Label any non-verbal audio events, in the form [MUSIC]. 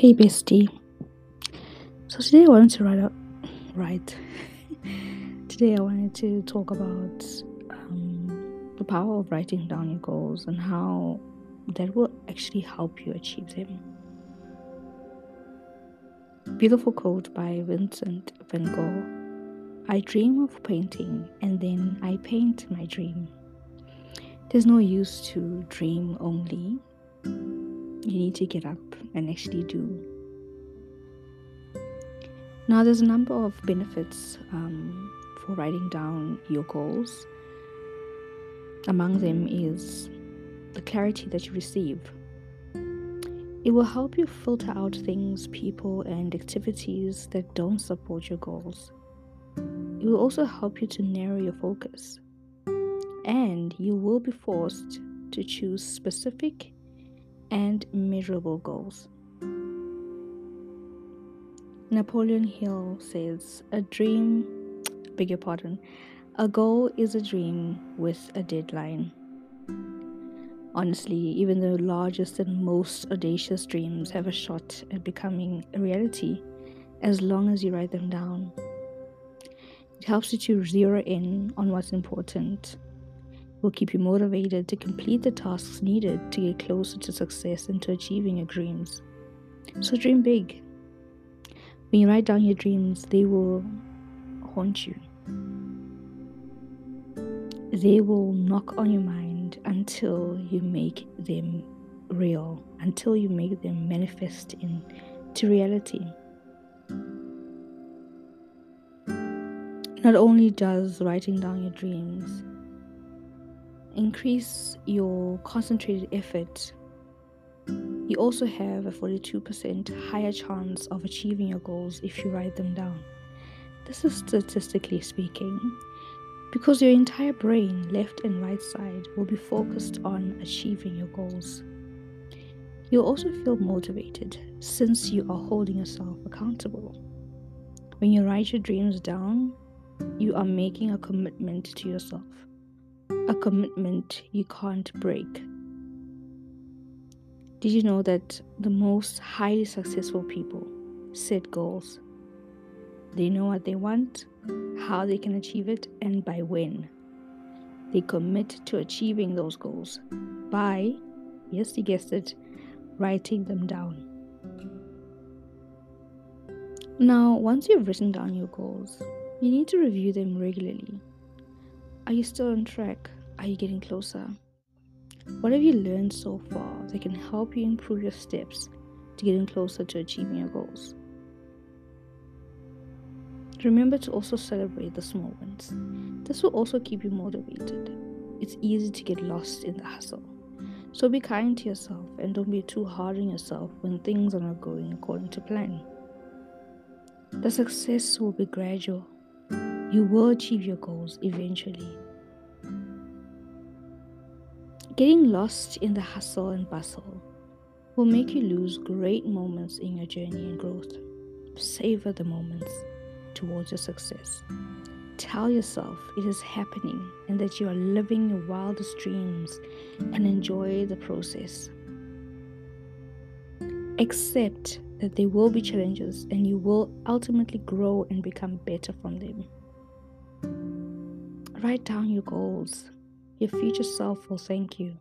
Hey bestie. So today I wanted to write out write. [LAUGHS] today I wanted to talk about um, the power of writing down your goals and how that will actually help you achieve them. Beautiful quote by Vincent van Gogh. I dream of painting and then I paint my dream. There's no use to dream only. You need to get up and actually do. Now, there's a number of benefits um, for writing down your goals. Among them is the clarity that you receive. It will help you filter out things, people, and activities that don't support your goals. It will also help you to narrow your focus. And you will be forced to choose specific and measurable goals. Napoleon Hill says, A dream, beg your pardon, a goal is a dream with a deadline. Honestly, even the largest and most audacious dreams have a shot at becoming a reality as long as you write them down. It helps you to zero in on what's important will keep you motivated to complete the tasks needed to get closer to success and to achieving your dreams. So dream big. When you write down your dreams, they will haunt you. They will knock on your mind until you make them real, until you make them manifest into reality. Not only does writing down your dreams increase your concentrated effort, you also have a 42% higher chance of achieving your goals if you write them down. This is statistically speaking, because your entire brain, left and right side, will be focused on achieving your goals. You'll also feel motivated since you are holding yourself accountable. When you write your dreams down, you are making a commitment to yourself a commitment you can't break. Did you know that the most highly successful people set goals? They know what they want, how they can achieve it, and by when. They commit to achieving those goals by, yes, you guessed it, writing them down. Now, once you've written down your goals, you need to review them regularly are you still on track? Are you getting closer? What have you learned so far that can help you improve your steps to getting closer to achieving your goals? Remember to also celebrate the small wins. This will also keep you motivated. It's easy to get lost in the hustle. So be kind to yourself and don't be too hard on yourself when things are not going according to plan. The success will be gradual you will achieve your goals eventually. Getting lost in the hustle and bustle will make you lose great moments in your journey and growth. Savor the moments towards your success. Tell yourself it is happening and that you are living your wildest dreams and enjoy the process. Accept that there will be challenges and you will ultimately grow and become better from them. Write down your goals. Your future self will thank you.